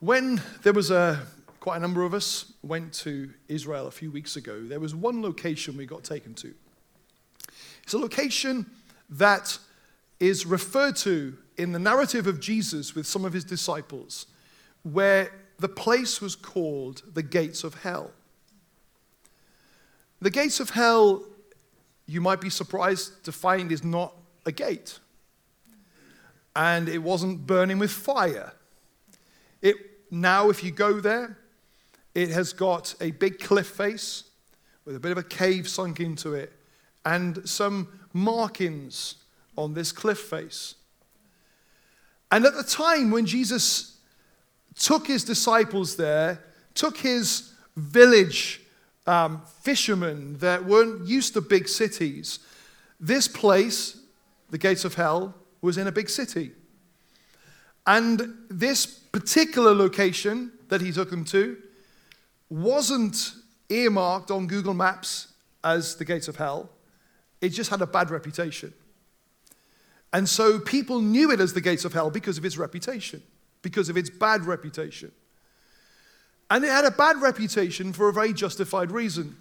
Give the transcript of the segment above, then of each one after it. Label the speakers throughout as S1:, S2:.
S1: When there was a, quite a number of us went to Israel a few weeks ago, there was one location we got taken to. It's a location that is referred to in the narrative of Jesus with some of his disciples, where the place was called the gates of hell. The gates of hell, you might be surprised to find, is not a gate. And it wasn't burning with fire. It, now, if you go there, it has got a big cliff face with a bit of a cave sunk into it and some markings on this cliff face. And at the time when Jesus took his disciples there, took his village um, fishermen that weren't used to big cities, this place, the gates of hell, was in a big city. And this particular location that he took them to wasn't earmarked on Google Maps as the gates of hell. It just had a bad reputation. And so people knew it as the gates of hell because of its reputation, because of its bad reputation. And it had a bad reputation for a very justified reason.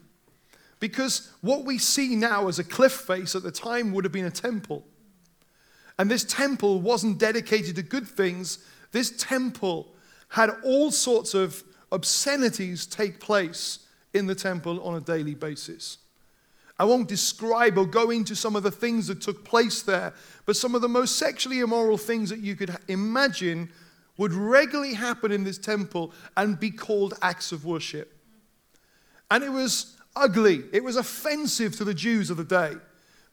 S1: Because what we see now as a cliff face at the time would have been a temple. And this temple wasn't dedicated to good things. This temple had all sorts of obscenities take place in the temple on a daily basis. I won't describe or go into some of the things that took place there, but some of the most sexually immoral things that you could imagine would regularly happen in this temple and be called acts of worship. And it was ugly, it was offensive to the Jews of the day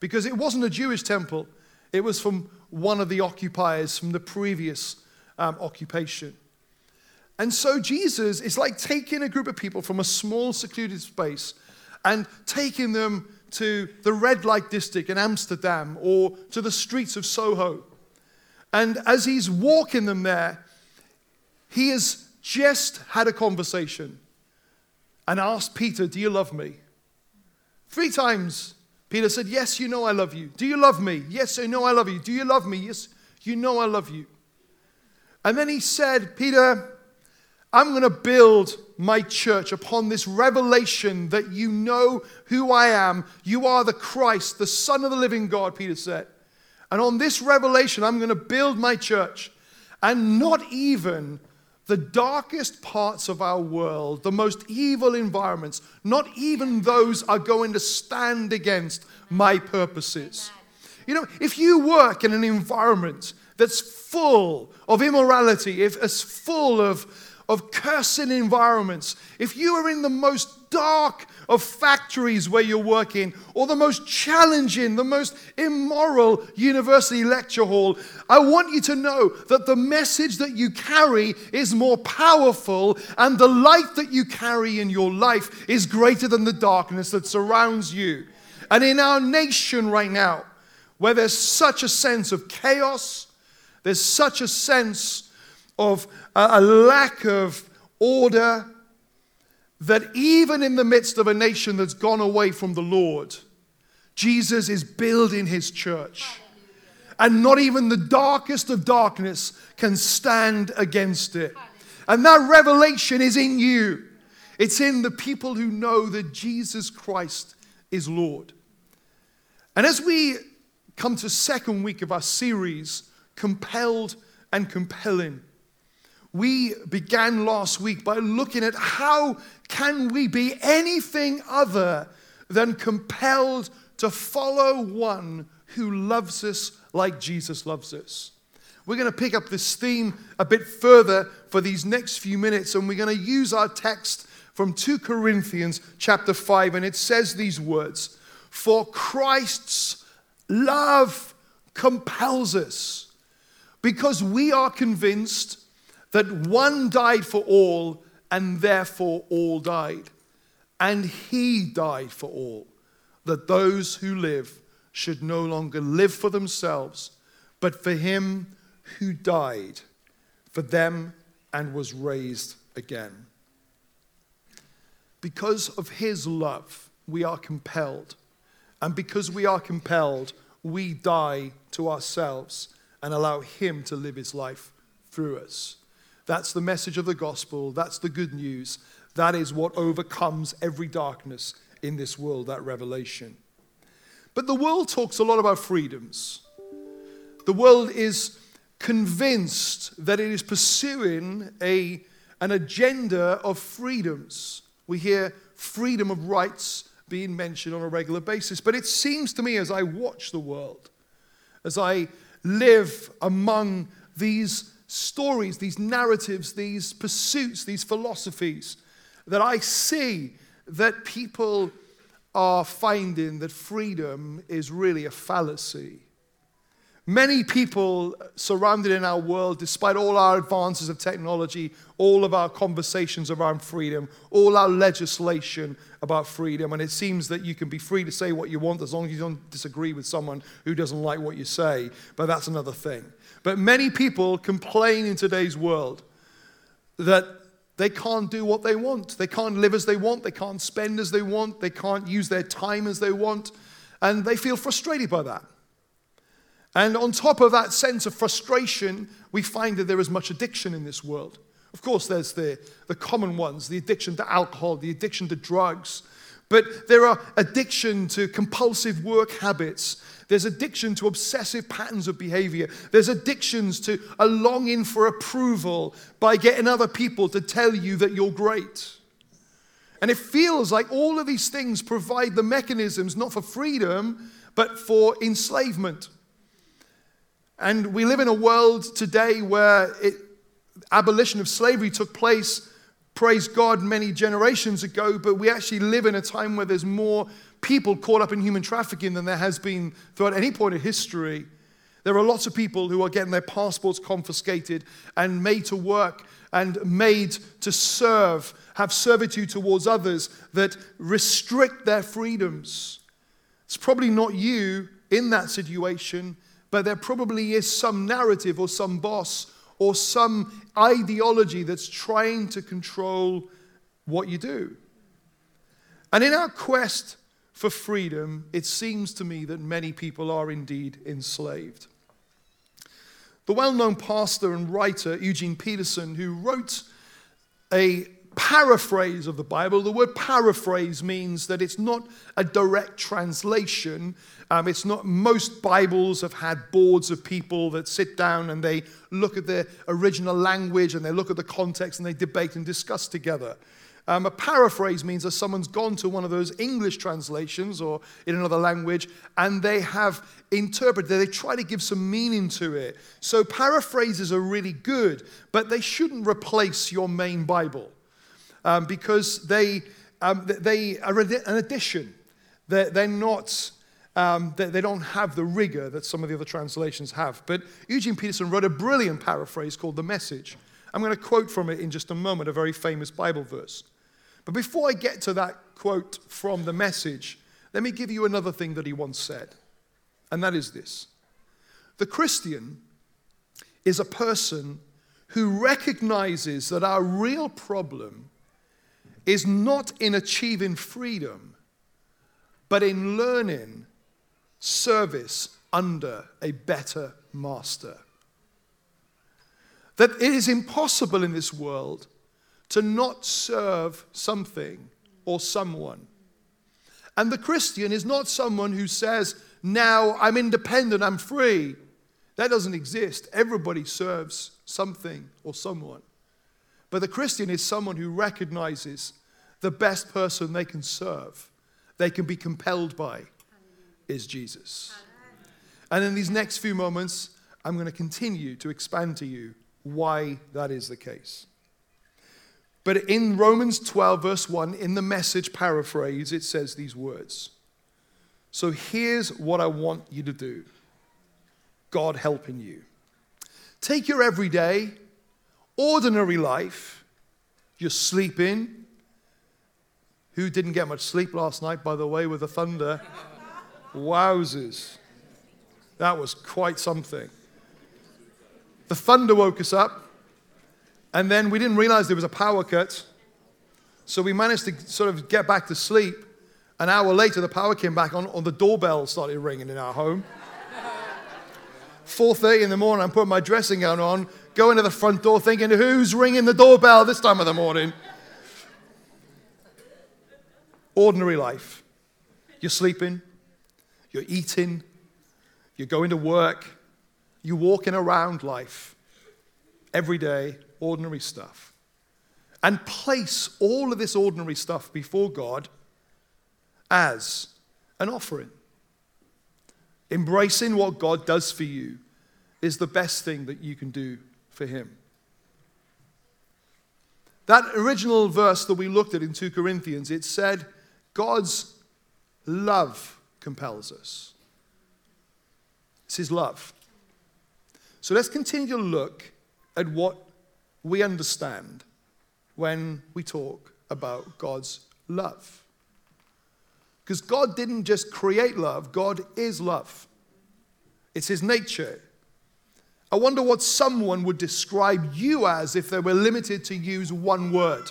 S1: because it wasn't a Jewish temple, it was from one of the occupiers from the previous um, occupation. And so Jesus is like taking a group of people from a small, secluded space and taking them to the red light district in Amsterdam or to the streets of Soho. And as he's walking them there, he has just had a conversation and asked Peter, Do you love me? Three times Peter said, Yes, you know I love you. Do you love me? Yes, I know I love you. Do you love me? Yes, you know I love you. And then he said, Peter, I'm going to build my church upon this revelation that you know who I am. You are the Christ, the Son of the living God, Peter said. And on this revelation, I'm going to build my church. And not even the darkest parts of our world, the most evil environments, not even those are going to stand against my purposes. You know, if you work in an environment that's full of immorality, if it's full of of cursing environments, if you are in the most dark of factories where you're working, or the most challenging, the most immoral university lecture hall, I want you to know that the message that you carry is more powerful, and the light that you carry in your life is greater than the darkness that surrounds you. And in our nation right now, where there's such a sense of chaos, there's such a sense of a lack of order that even in the midst of a nation that's gone away from the Lord, Jesus is building his church. And not even the darkest of darkness can stand against it. And that revelation is in you. It's in the people who know that Jesus Christ is Lord. And as we come to second week of our series, Compelled and Compelling, we began last week by looking at how can we be anything other than compelled to follow one who loves us like Jesus loves us. We're going to pick up this theme a bit further for these next few minutes and we're going to use our text from 2 Corinthians chapter 5 and it says these words, "For Christ's love compels us because we are convinced that one died for all, and therefore all died. And he died for all, that those who live should no longer live for themselves, but for him who died for them and was raised again. Because of his love, we are compelled. And because we are compelled, we die to ourselves and allow him to live his life through us. That's the message of the gospel. That's the good news. That is what overcomes every darkness in this world, that revelation. But the world talks a lot about freedoms. The world is convinced that it is pursuing a, an agenda of freedoms. We hear freedom of rights being mentioned on a regular basis. But it seems to me as I watch the world, as I live among these stories, these narratives, these pursuits, these philosophies, that I see that people are finding that freedom is really a fallacy. Many people surrounded in our world, despite all our advances of technology, all of our conversations around freedom, all our legislation about freedom, and it seems that you can be free to say what you want as long as you don't disagree with someone who doesn't like what you say, but that's another thing. But many people complain in today's world that they can't do what they want. They can't live as they want. They can't spend as they want. They can't use their time as they want. And they feel frustrated by that. And on top of that sense of frustration, we find that there is much addiction in this world. Of course, there's the, the common ones the addiction to alcohol, the addiction to drugs. But there are addiction to compulsive work habits. There's addiction to obsessive patterns of behavior. There's addictions to a longing for approval by getting other people to tell you that you're great. And it feels like all of these things provide the mechanisms not for freedom, but for enslavement. And we live in a world today where it, abolition of slavery took place, praise God, many generations ago, but we actually live in a time where there's more people caught up in human trafficking than there has been throughout any point in history. There are lots of people who are getting their passports confiscated and made to work and made to serve, have servitude towards others that restrict their freedoms. It's probably not you in that situation, but there probably is some narrative or some boss or some ideology that's trying to control what you do. And in our quest for freedom, it seems to me that many people are indeed enslaved. The well known pastor and writer Eugene Peterson, who wrote a paraphrase of the Bible. The word paraphrase means that it's not a direct translation. Um, it's not, most Bibles have had boards of people that sit down and they look at the original language and they look at the context and they debate and discuss together. Um, a paraphrase means that someone's gone to one of those English translations or in another language and they have interpreted, they try to give some meaning to it. So paraphrases are really good, but they shouldn't replace your main Bible um, because they, um, they are an addition. They're, they're not, um, they, they, don't have the rigor that some of the other translations have. But Eugene Peterson wrote a brilliant paraphrase called The Message. I'm going to quote from it in just a moment, a very famous Bible verse. But before I get to that quote from The Message, let me give you another thing that he once said, and that is this The Christian is a person who recognizes that our real problem is not in achieving freedom, but in learning service under a better master. That it is impossible in this world to not serve something or someone. And the Christian is not someone who says, Now I'm independent, I'm free. That doesn't exist. Everybody serves something or someone. But the Christian is someone who recognizes the best person they can serve, they can be compelled by, is Jesus. And in these next few moments, I'm going to continue to expand to you why that is the case. But in Romans 12, verse 1, in the message paraphrase, it says these words. So here's what I want you to do God helping you. Take your everyday, ordinary life you're sleeping. Who didn't get much sleep last night, by the way, with the thunder? Wowzers. That was quite something. The thunder woke us up, and then we didn't realize there was a power cut. So we managed to sort of get back to sleep. An hour later, the power came back on, and the doorbell started ringing in our home. 4.30 in the morning, I'm putting my dressing gown on, going to the front door thinking, who's ringing the doorbell this time of the morning? Ordinary life. You're sleeping, you're eating, you're going to work, you're walking around life. Every day, ordinary stuff. And place all of this ordinary stuff before God as an offering. Embracing what God does for you is the best thing that you can do for Him. That original verse that we looked at in 2 Corinthians, it said, God's love compels us. It's His love. So let's continue to look at what we understand when we talk about God's love. Because God didn't just create love, God is love. It's His nature. I wonder what someone would describe you as if they were limited to use one word.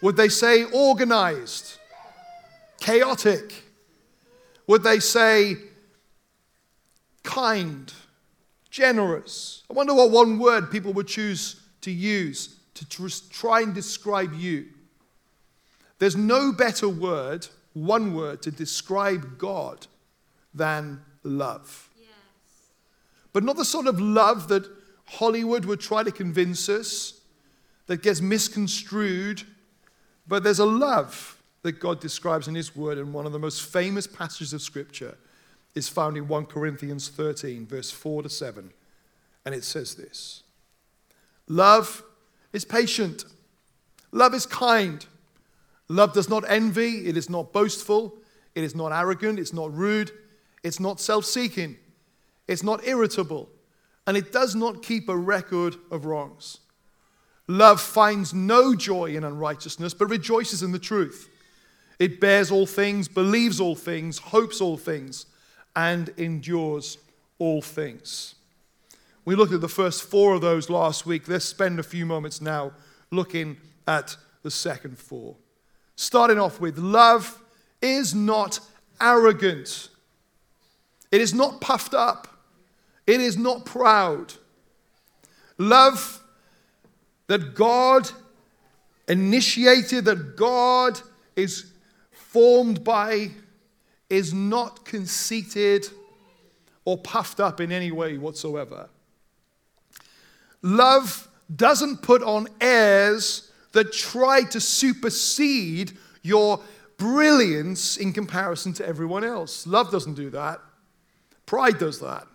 S1: Would they say organized, chaotic? Would they say kind, generous? I wonder what one word people would choose to use to try and describe you. There's no better word, one word, to describe God than love. But not the sort of love that Hollywood would try to convince us, that gets misconstrued, but there's a love that God describes in His Word, and one of the most famous passages of Scripture is found in 1 Corinthians 13, verse 4 to 7. And it says this Love is patient, love is kind. Love does not envy, it is not boastful, it is not arrogant, it's not rude, it's not self seeking, it's not irritable, and it does not keep a record of wrongs. Love finds no joy in unrighteousness, but rejoices in the truth. It bears all things, believes all things, hopes all things, and endures all things. We looked at the first four of those last week. Let's spend a few moments now looking at the second four. Starting off with love is not arrogant, it is not puffed up, it is not proud. Love that God initiated, that God is formed by, is not conceited or puffed up in any way whatsoever. Love doesn't put on airs that try to supersede your brilliance in comparison to everyone else. Love doesn't do that. Pride does that.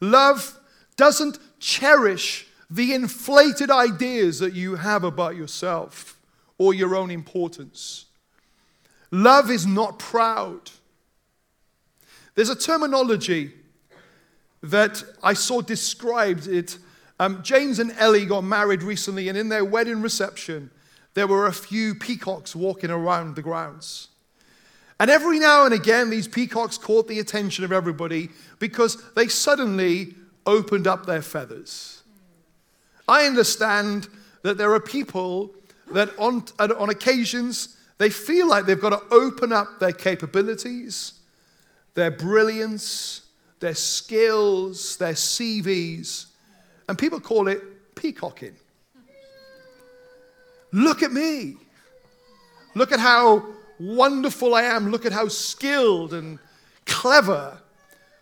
S1: Love doesn't cherish the inflated ideas that you have about yourself or your own importance. Love is not proud. There's a terminology that I saw described it. Um, James and Ellie got married recently, and in their wedding reception, there were a few peacocks walking around the grounds. And every now and again, these peacocks caught the attention of everybody because they suddenly opened up their feathers. I understand that there are people that on, on occasions they feel like they've got to open up their capabilities, their brilliance, their skills, their CVs, and people call it peacocking. Look at me. Look at how wonderful I am. Look at how skilled and clever.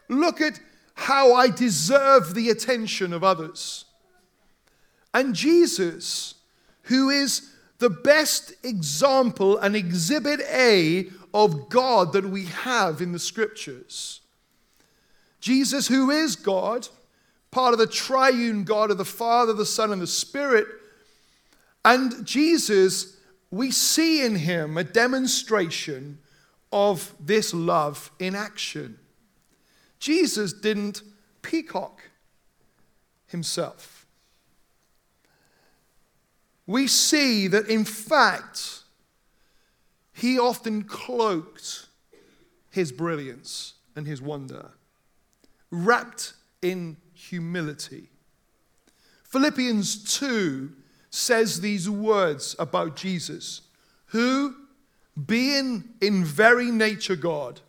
S1: Look at how I deserve the attention of others. And Jesus, who is the best example and exhibit A of God that we have in the scriptures, Jesus, who is God, part of the triune God of the Father, the Son, and the Spirit. And Jesus, we see in him a demonstration of this love in action. Jesus didn't peacock himself. We see that, in fact, he often cloaked his brilliance and his wonder wrapped in humility. Philippians 2 says these words about Jesus, who, being in very nature God,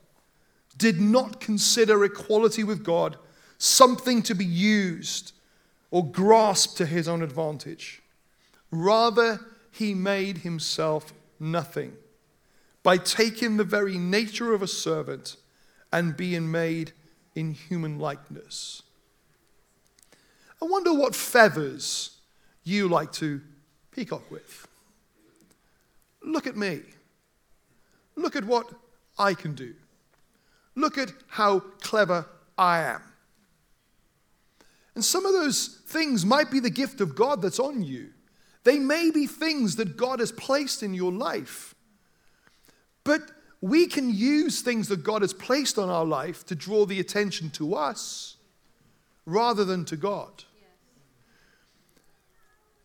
S1: did not consider equality with God something to be used or grasped to his own advantage. Rather, he made himself nothing by taking the very nature of a servant and being made in human likeness. I wonder what feathers you like to peacock with. Look at me. Look at what I can do. Look at how clever I am. And some of those things might be the gift of God that's on you. They may be things that God has placed in your life. But we can use things that God has placed on our life to draw the attention to us rather than to God.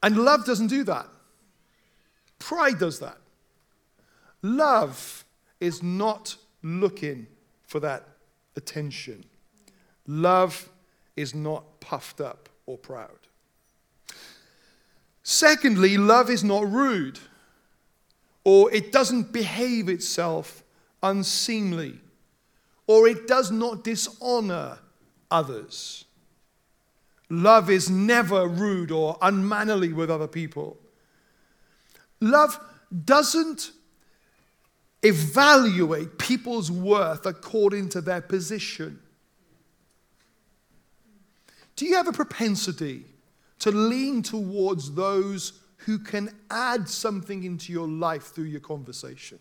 S1: And love doesn't do that. Pride does that. Love is not looking for that attention. Love is not puffed up or proud. Secondly, love is not rude or it doesn't behave itself unseemly or it does not dishonor others. Love is never rude or unmannerly with other people. Love doesn't evaluate people's worth according to their position. Do you have a propensity to lean towards those who can add something into your life through your conversation?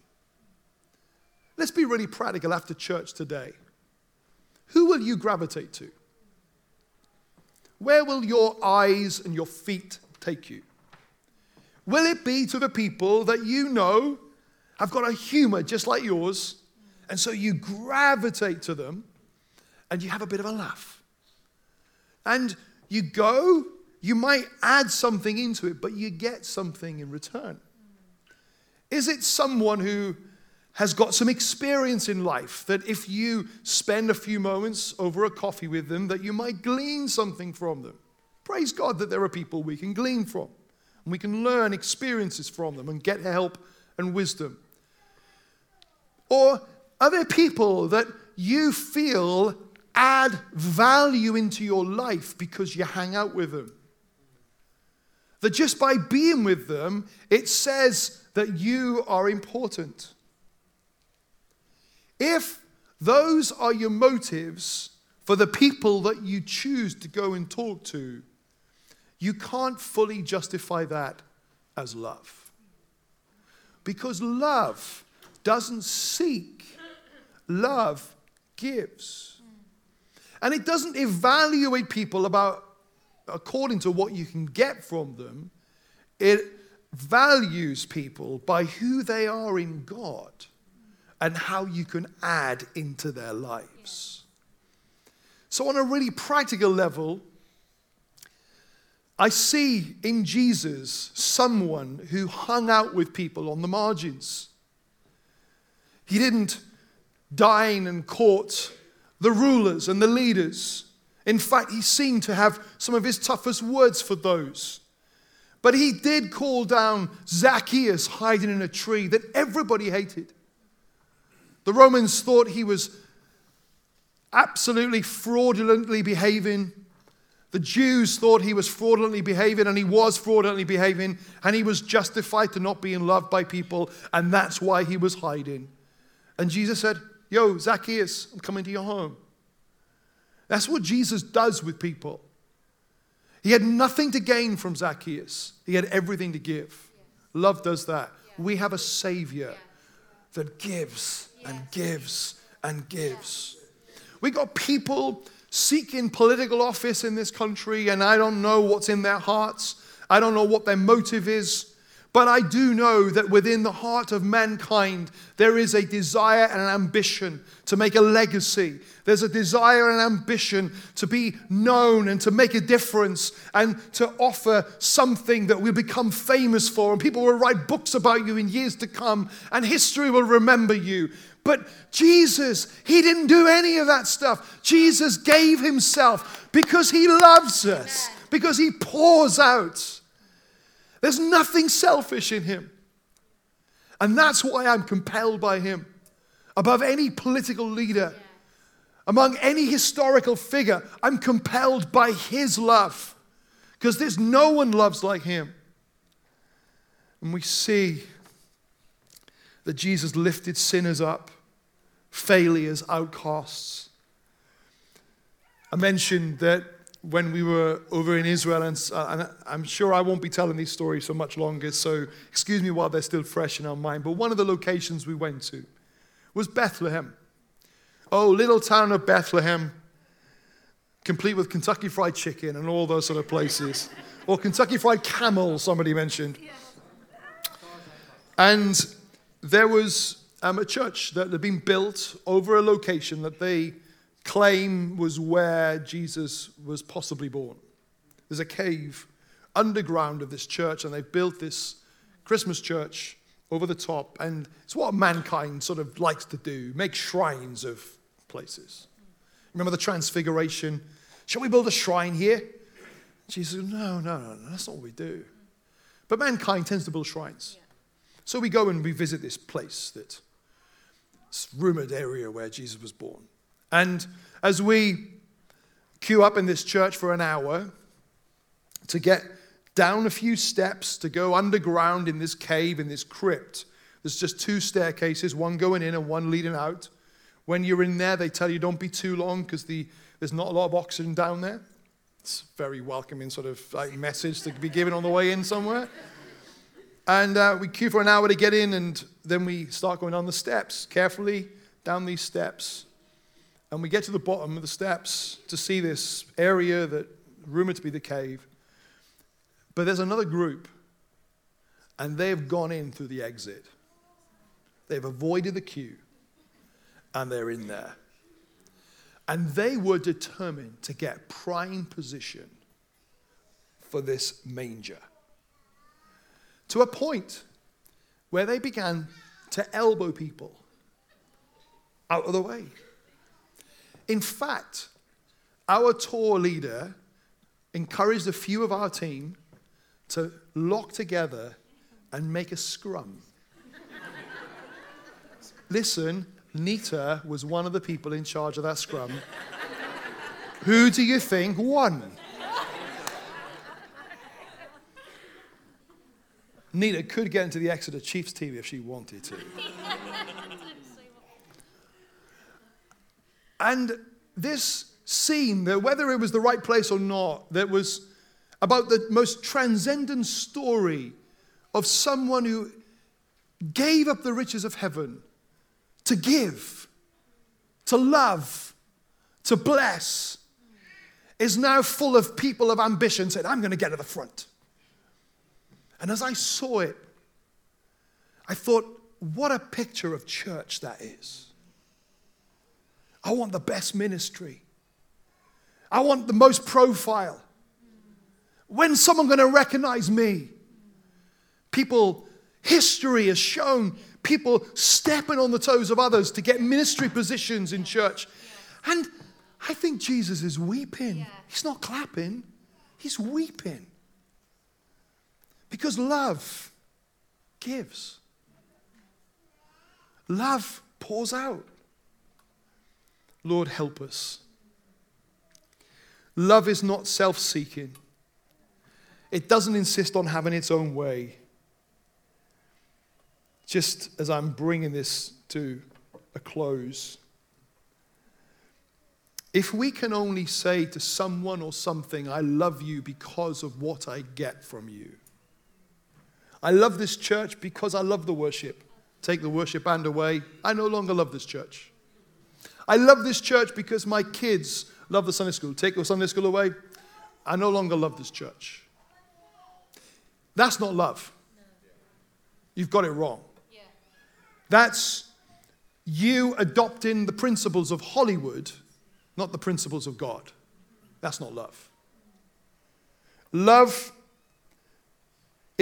S1: Let's be really practical after church today. Who will you gravitate to? Where will your eyes and your feet take you? Will it be to the people that you know have got a humor just like yours, and so you gravitate to them and you have a bit of a laugh? And you go, you might add something into it, but you get something in return. Is it someone who has got some experience in life that if you spend a few moments over a coffee with them that you might glean something from them. Praise god that there are people we can glean from and we can learn experiences from them and get help and wisdom. Or are there people that you feel add value into your life because you hang out with them? That just by being with them it says that you are important if those are your motives for the people that you choose to go and talk to, you can't fully justify that as love. Because love doesn't seek, love gives. And it doesn't evaluate people about according to what you can get from them. It values people by who they are in God and how you can add into their lives. So, on a really practical level, I see in Jesus someone who hung out with people on the margins. He didn't dine and court the rulers and the leaders. In fact, he seemed to have some of his toughest words for those. But he did call down Zacchaeus hiding in a tree that everybody hated. The Romans thought he was absolutely fraudulently behaving. The Jews thought he was fraudulently behaving, and he was fraudulently behaving, and he was justified to not being loved by people, and that's why he was hiding. And Jesus said, Yo, Zacchaeus, I'm coming to your home. That's what Jesus does with people. He had nothing to gain from Zacchaeus, he had everything to give. Love does that. We have a Savior that gives and gives and gives. We got people seeking political office in this country, and I don't know what's in their hearts. I don't know what their motive is. But I do know that within the heart of mankind, there is a desire and an ambition to make a legacy. There's a desire and ambition to be known and to make a difference and to offer something that we'll become famous for. And people will write books about you in years to come, and history will remember you. But Jesus, He didn't do any of that stuff. Jesus gave Himself because He loves us, because He pours out. There's nothing selfish in Him. And that's why I'm compelled by Him above any political leader among any historical figure. I'm compelled by his love because there's no one loves like him. And we see that Jesus lifted sinners up, failures, outcasts. I mentioned that when we were over in Israel, and, uh, and, I'm sure I won't be telling these stories for much longer, so excuse me while they're still fresh in our mind. But one of the locations we went to was Bethlehem. Oh, little town of Bethlehem, complete with Kentucky Fried Chicken and all those sort of places. or Kentucky Fried Camel, somebody mentioned. And there was um, a church that had been built over a location that they claim was where Jesus was possibly born. There's a cave underground of this church, and they've built this Christmas church over the top. And it's what mankind sort of likes to do make shrines of places. Remember the transfiguration? Shall we build a shrine here? Jesus No, no, no, no, that's not what we do. But mankind tends to build shrines. So we go and we visit this place that rumored area where Jesus was born. And as we queue up in this church for an hour to get down a few steps to go underground in this cave, in this crypt, there's just two staircases, one going in and one leading out. When you're in there, they tell you don't be too long because the, there's not a lot of oxygen down there. It's a very welcoming sort of like, message to be given on the way in somewhere. And uh, we queue for an hour to get in, and then we start going on the steps, carefully down these steps. And we get to the bottom of the steps to see this area that rumored to be the cave. But there's another group, and they've gone in through the exit. They've avoided the queue, and they're in there. And they were determined to get prime position for this manger to a point where they began to elbow people out of the way. In fact, our tour leader encouraged a few of our team to lock together and make a scrum. Listen, Nita was one of the people in charge of that scrum. Who do you think won? Nita could get into the Exeter Chiefs team if she wanted to. and this scene, that whether it was the right place or not, that was about the most transcendent story of someone who gave up the riches of heaven to give, to love, to bless, is now full of people of ambition saying, I'm going to get to the front. And as I saw it, I thought, what a picture of church that is. I want the best ministry. I want the most profile. When's someone going to recognize me? People, history has shown people stepping on the toes of others to get ministry positions in church. And I think Jesus is weeping. He's not clapping, he's weeping. Because love gives, love pours out. Lord, help us. Love is not self seeking, it doesn't insist on having its own way. Just as I'm bringing this to a close, if we can only say to someone or something, I love you because of what I get from you, I love this church because I love the worship. Take the worship band away. I no longer love this church. I love this church because my kids love the Sunday school. Take the Sunday school away. I no longer love this church. That's not love. You've got it wrong. That's you adopting the principles of Hollywood, not the principles of God. That's not love. Love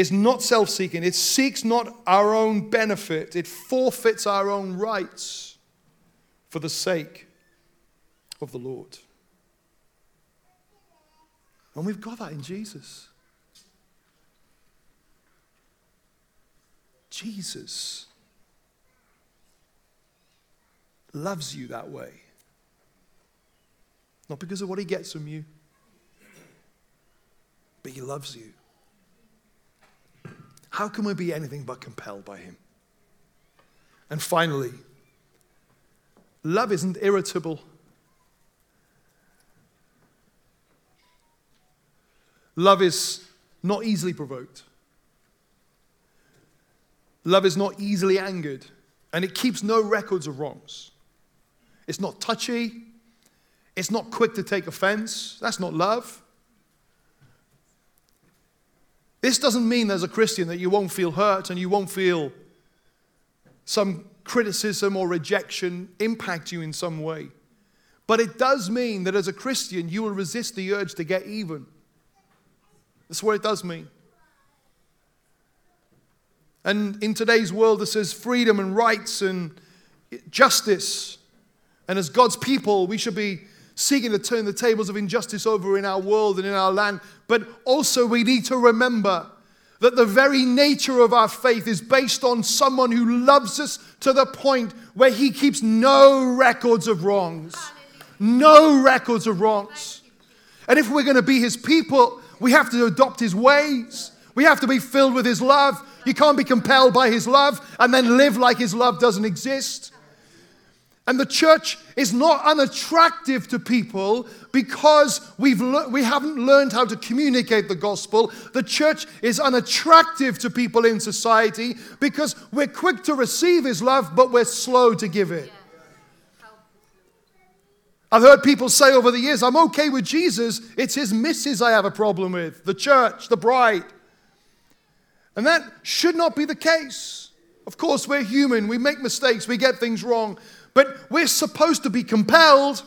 S1: is not self seeking, it seeks not our own benefit, it forfeits our own rights for the sake of the Lord. And we've got that in Jesus. Jesus loves you that way. not because of what he gets from you, but he loves you. How can we be anything but compelled by him? And finally, love isn't irritable. Love is not easily provoked. Love is not easily angered, and it keeps no records of wrongs. It's not touchy. It's not quick to take offense. That's not love. This doesn't mean as a Christian that you won't feel hurt and you won't feel some criticism or rejection impact you in some way. But it does mean that as a Christian, you will resist the urge to get even. That's what it does mean. And in today's world, this says freedom and rights and justice. And as God's people, we should be seeking to turn the tables of injustice over in our world and in our land. But also, we need to remember that the very nature of our faith is based on someone who loves us to the point where he keeps no records of wrongs. No records of wrongs. And if we're going to be his people, we have to adopt his ways. We have to be filled with his love. You can't be compelled by his love and then live like his love doesn't exist. And the church is not unattractive to people because we've le- we haven't learned how to communicate the gospel. The church is unattractive to people in society because we're quick to receive his love, but we're slow to give it. I've heard people say over the years, I'm okay with Jesus. It's his missus I have a problem with, the church, the bride. And that should not be the case. Of course, we're human, we make mistakes, we get things wrong. But we're supposed to be compelled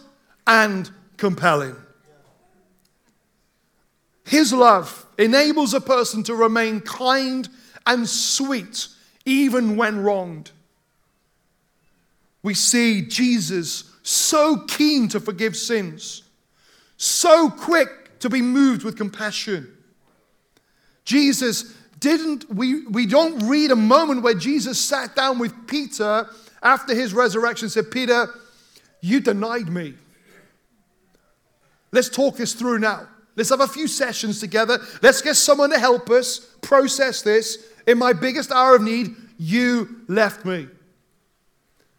S1: and compelling. His love enables a person to remain kind and sweet even when wronged. We see Jesus so keen to forgive sins, so quick to be moved with compassion. Jesus didn't, we, we don't read a moment where Jesus sat down with Peter after his resurrection, said, Peter, you denied me. Let's talk this through now. Let's have a few sessions together. Let's get someone to help us process this. In my biggest hour of need, you left me.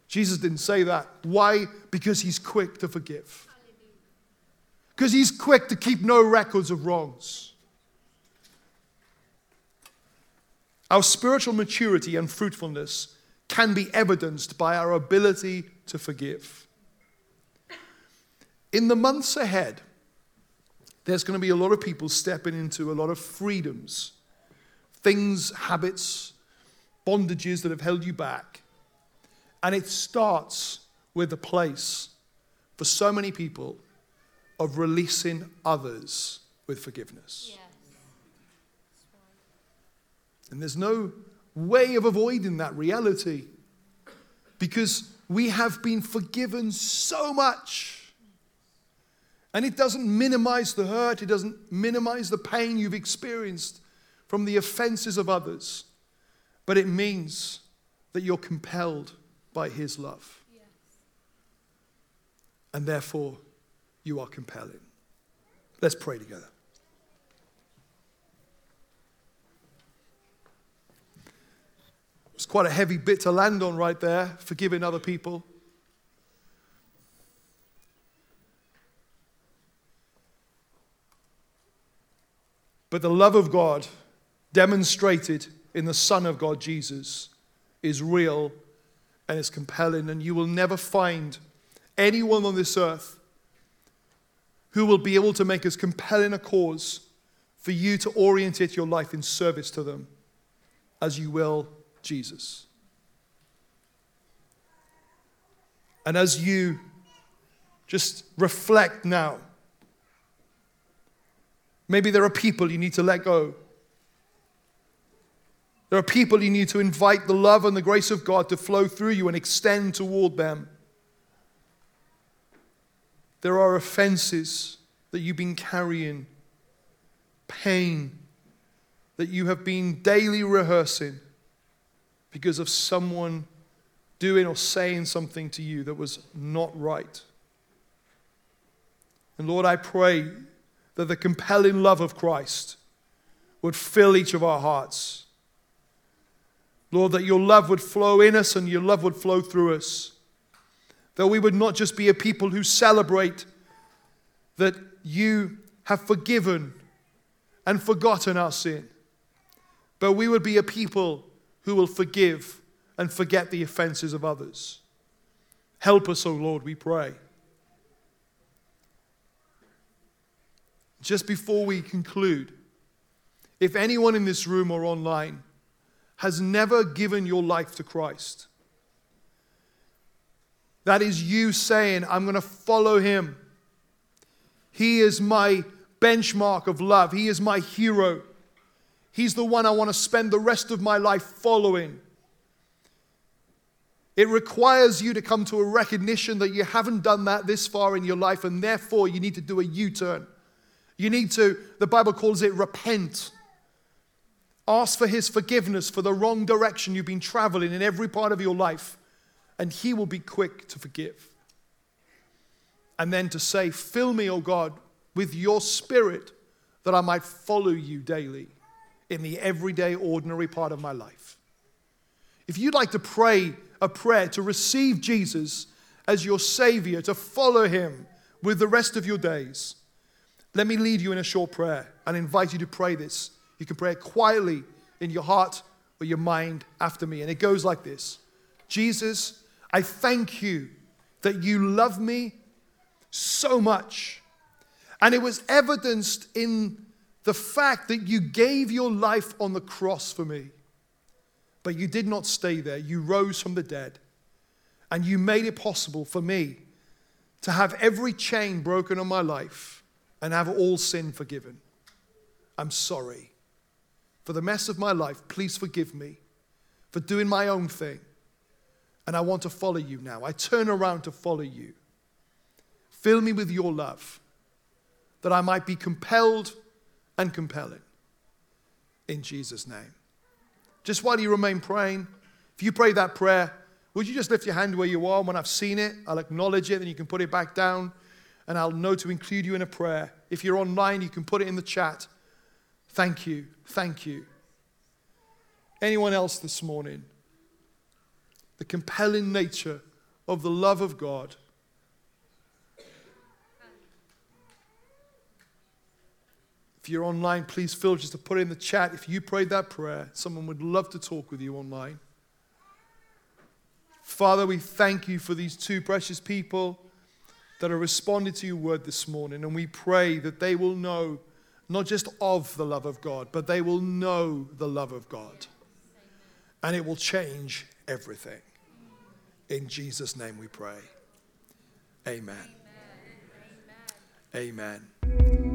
S1: Jesus didn't say that. Why? Because he's quick to forgive. Because he's quick to keep no records of wrongs. Our spiritual maturity and fruitfulness can be evidenced by our ability to forgive. In the months ahead, there's going to be a lot of people stepping into a lot of freedoms, things, habits, bondages that have held you back. And it starts with the place for so many people of releasing others with forgiveness. Yes. And there's no way of avoiding that reality because we have been forgiven so much. And it doesn't minimize the hurt, it doesn't minimize the pain you've experienced from the offenses of others, but it means that you're compelled by His love. And therefore, you are compelling. Let's pray together. It's quite a heavy bit to land on right there, forgiving other people. But the love of God demonstrated in the Son of God, Jesus, is real and is compelling. And you will never find anyone on this earth who will be able to make as compelling a cause for you to orientate your life in service to them as you will Jesus. And as you just reflect now, maybe there are people you need to let go. There are people you need to invite the love and the grace of God to flow through you and extend toward them. There are offenses that you've been carrying, pain that you have been daily rehearsing because of someone doing or saying something to you that was not right. And Lord, I pray that the compelling love of Christ would fill each of our hearts. Lord, that your love would flow in us and your love would flow through us. That we would not just be a people who celebrate that you have forgiven and forgotten our sin, but we would be a people who will forgive and forget the offenses of others. Help us, O Lord, we pray. Just before we conclude, if anyone in this room or online has never given your life to Christ, that is you saying, I'm going to follow him. He is my benchmark of love, he is my hero. He's the one I want to spend the rest of my life following. It requires you to come to a recognition that you haven't done that this far in your life, and therefore you need to do a U turn. You need to, the Bible calls it repent. Ask for His forgiveness for the wrong direction you've been traveling in every part of your life, and He will be quick to forgive. And then to say, Fill me, O God, with your spirit that I might follow you daily in the everyday, ordinary part of my life. If you'd like to pray a prayer to receive Jesus as your Savior, to follow Him with the rest of your days, let me lead you in a short prayer and invite you to pray this. You can pray it quietly in your heart or your mind after me. And it goes like this Jesus, I thank you that you love me so much. And it was evidenced in the fact that you gave your life on the cross for me. But you did not stay there. You rose from the dead. And you made it possible for me to have every chain broken on my life and have all sin forgiven. I'm sorry. For the mess of my life, please forgive me for doing my own thing. And I want to follow you now. I turn around to follow you. Fill me with your love that I might be compelled and compelling. In Jesus' name. Just while you remain praying, if you pray that prayer, would you just lift your hand where you are? When I've seen it, I'll acknowledge it, and you can put it back down, and I'll know to include you in a prayer. If you're online, you can put it in the chat. Thank you. Thank you. Anyone else this morning? The compelling nature of the love of God If you're online, please feel just to put it in the chat if you prayed that prayer. Someone would love to talk with you online. Father, we thank you for these two precious people that are responding to your word this morning. And we pray that they will know not just of the love of God, but they will know the love of God. And it will change everything. In Jesus' name we pray. Amen. Amen. Amen.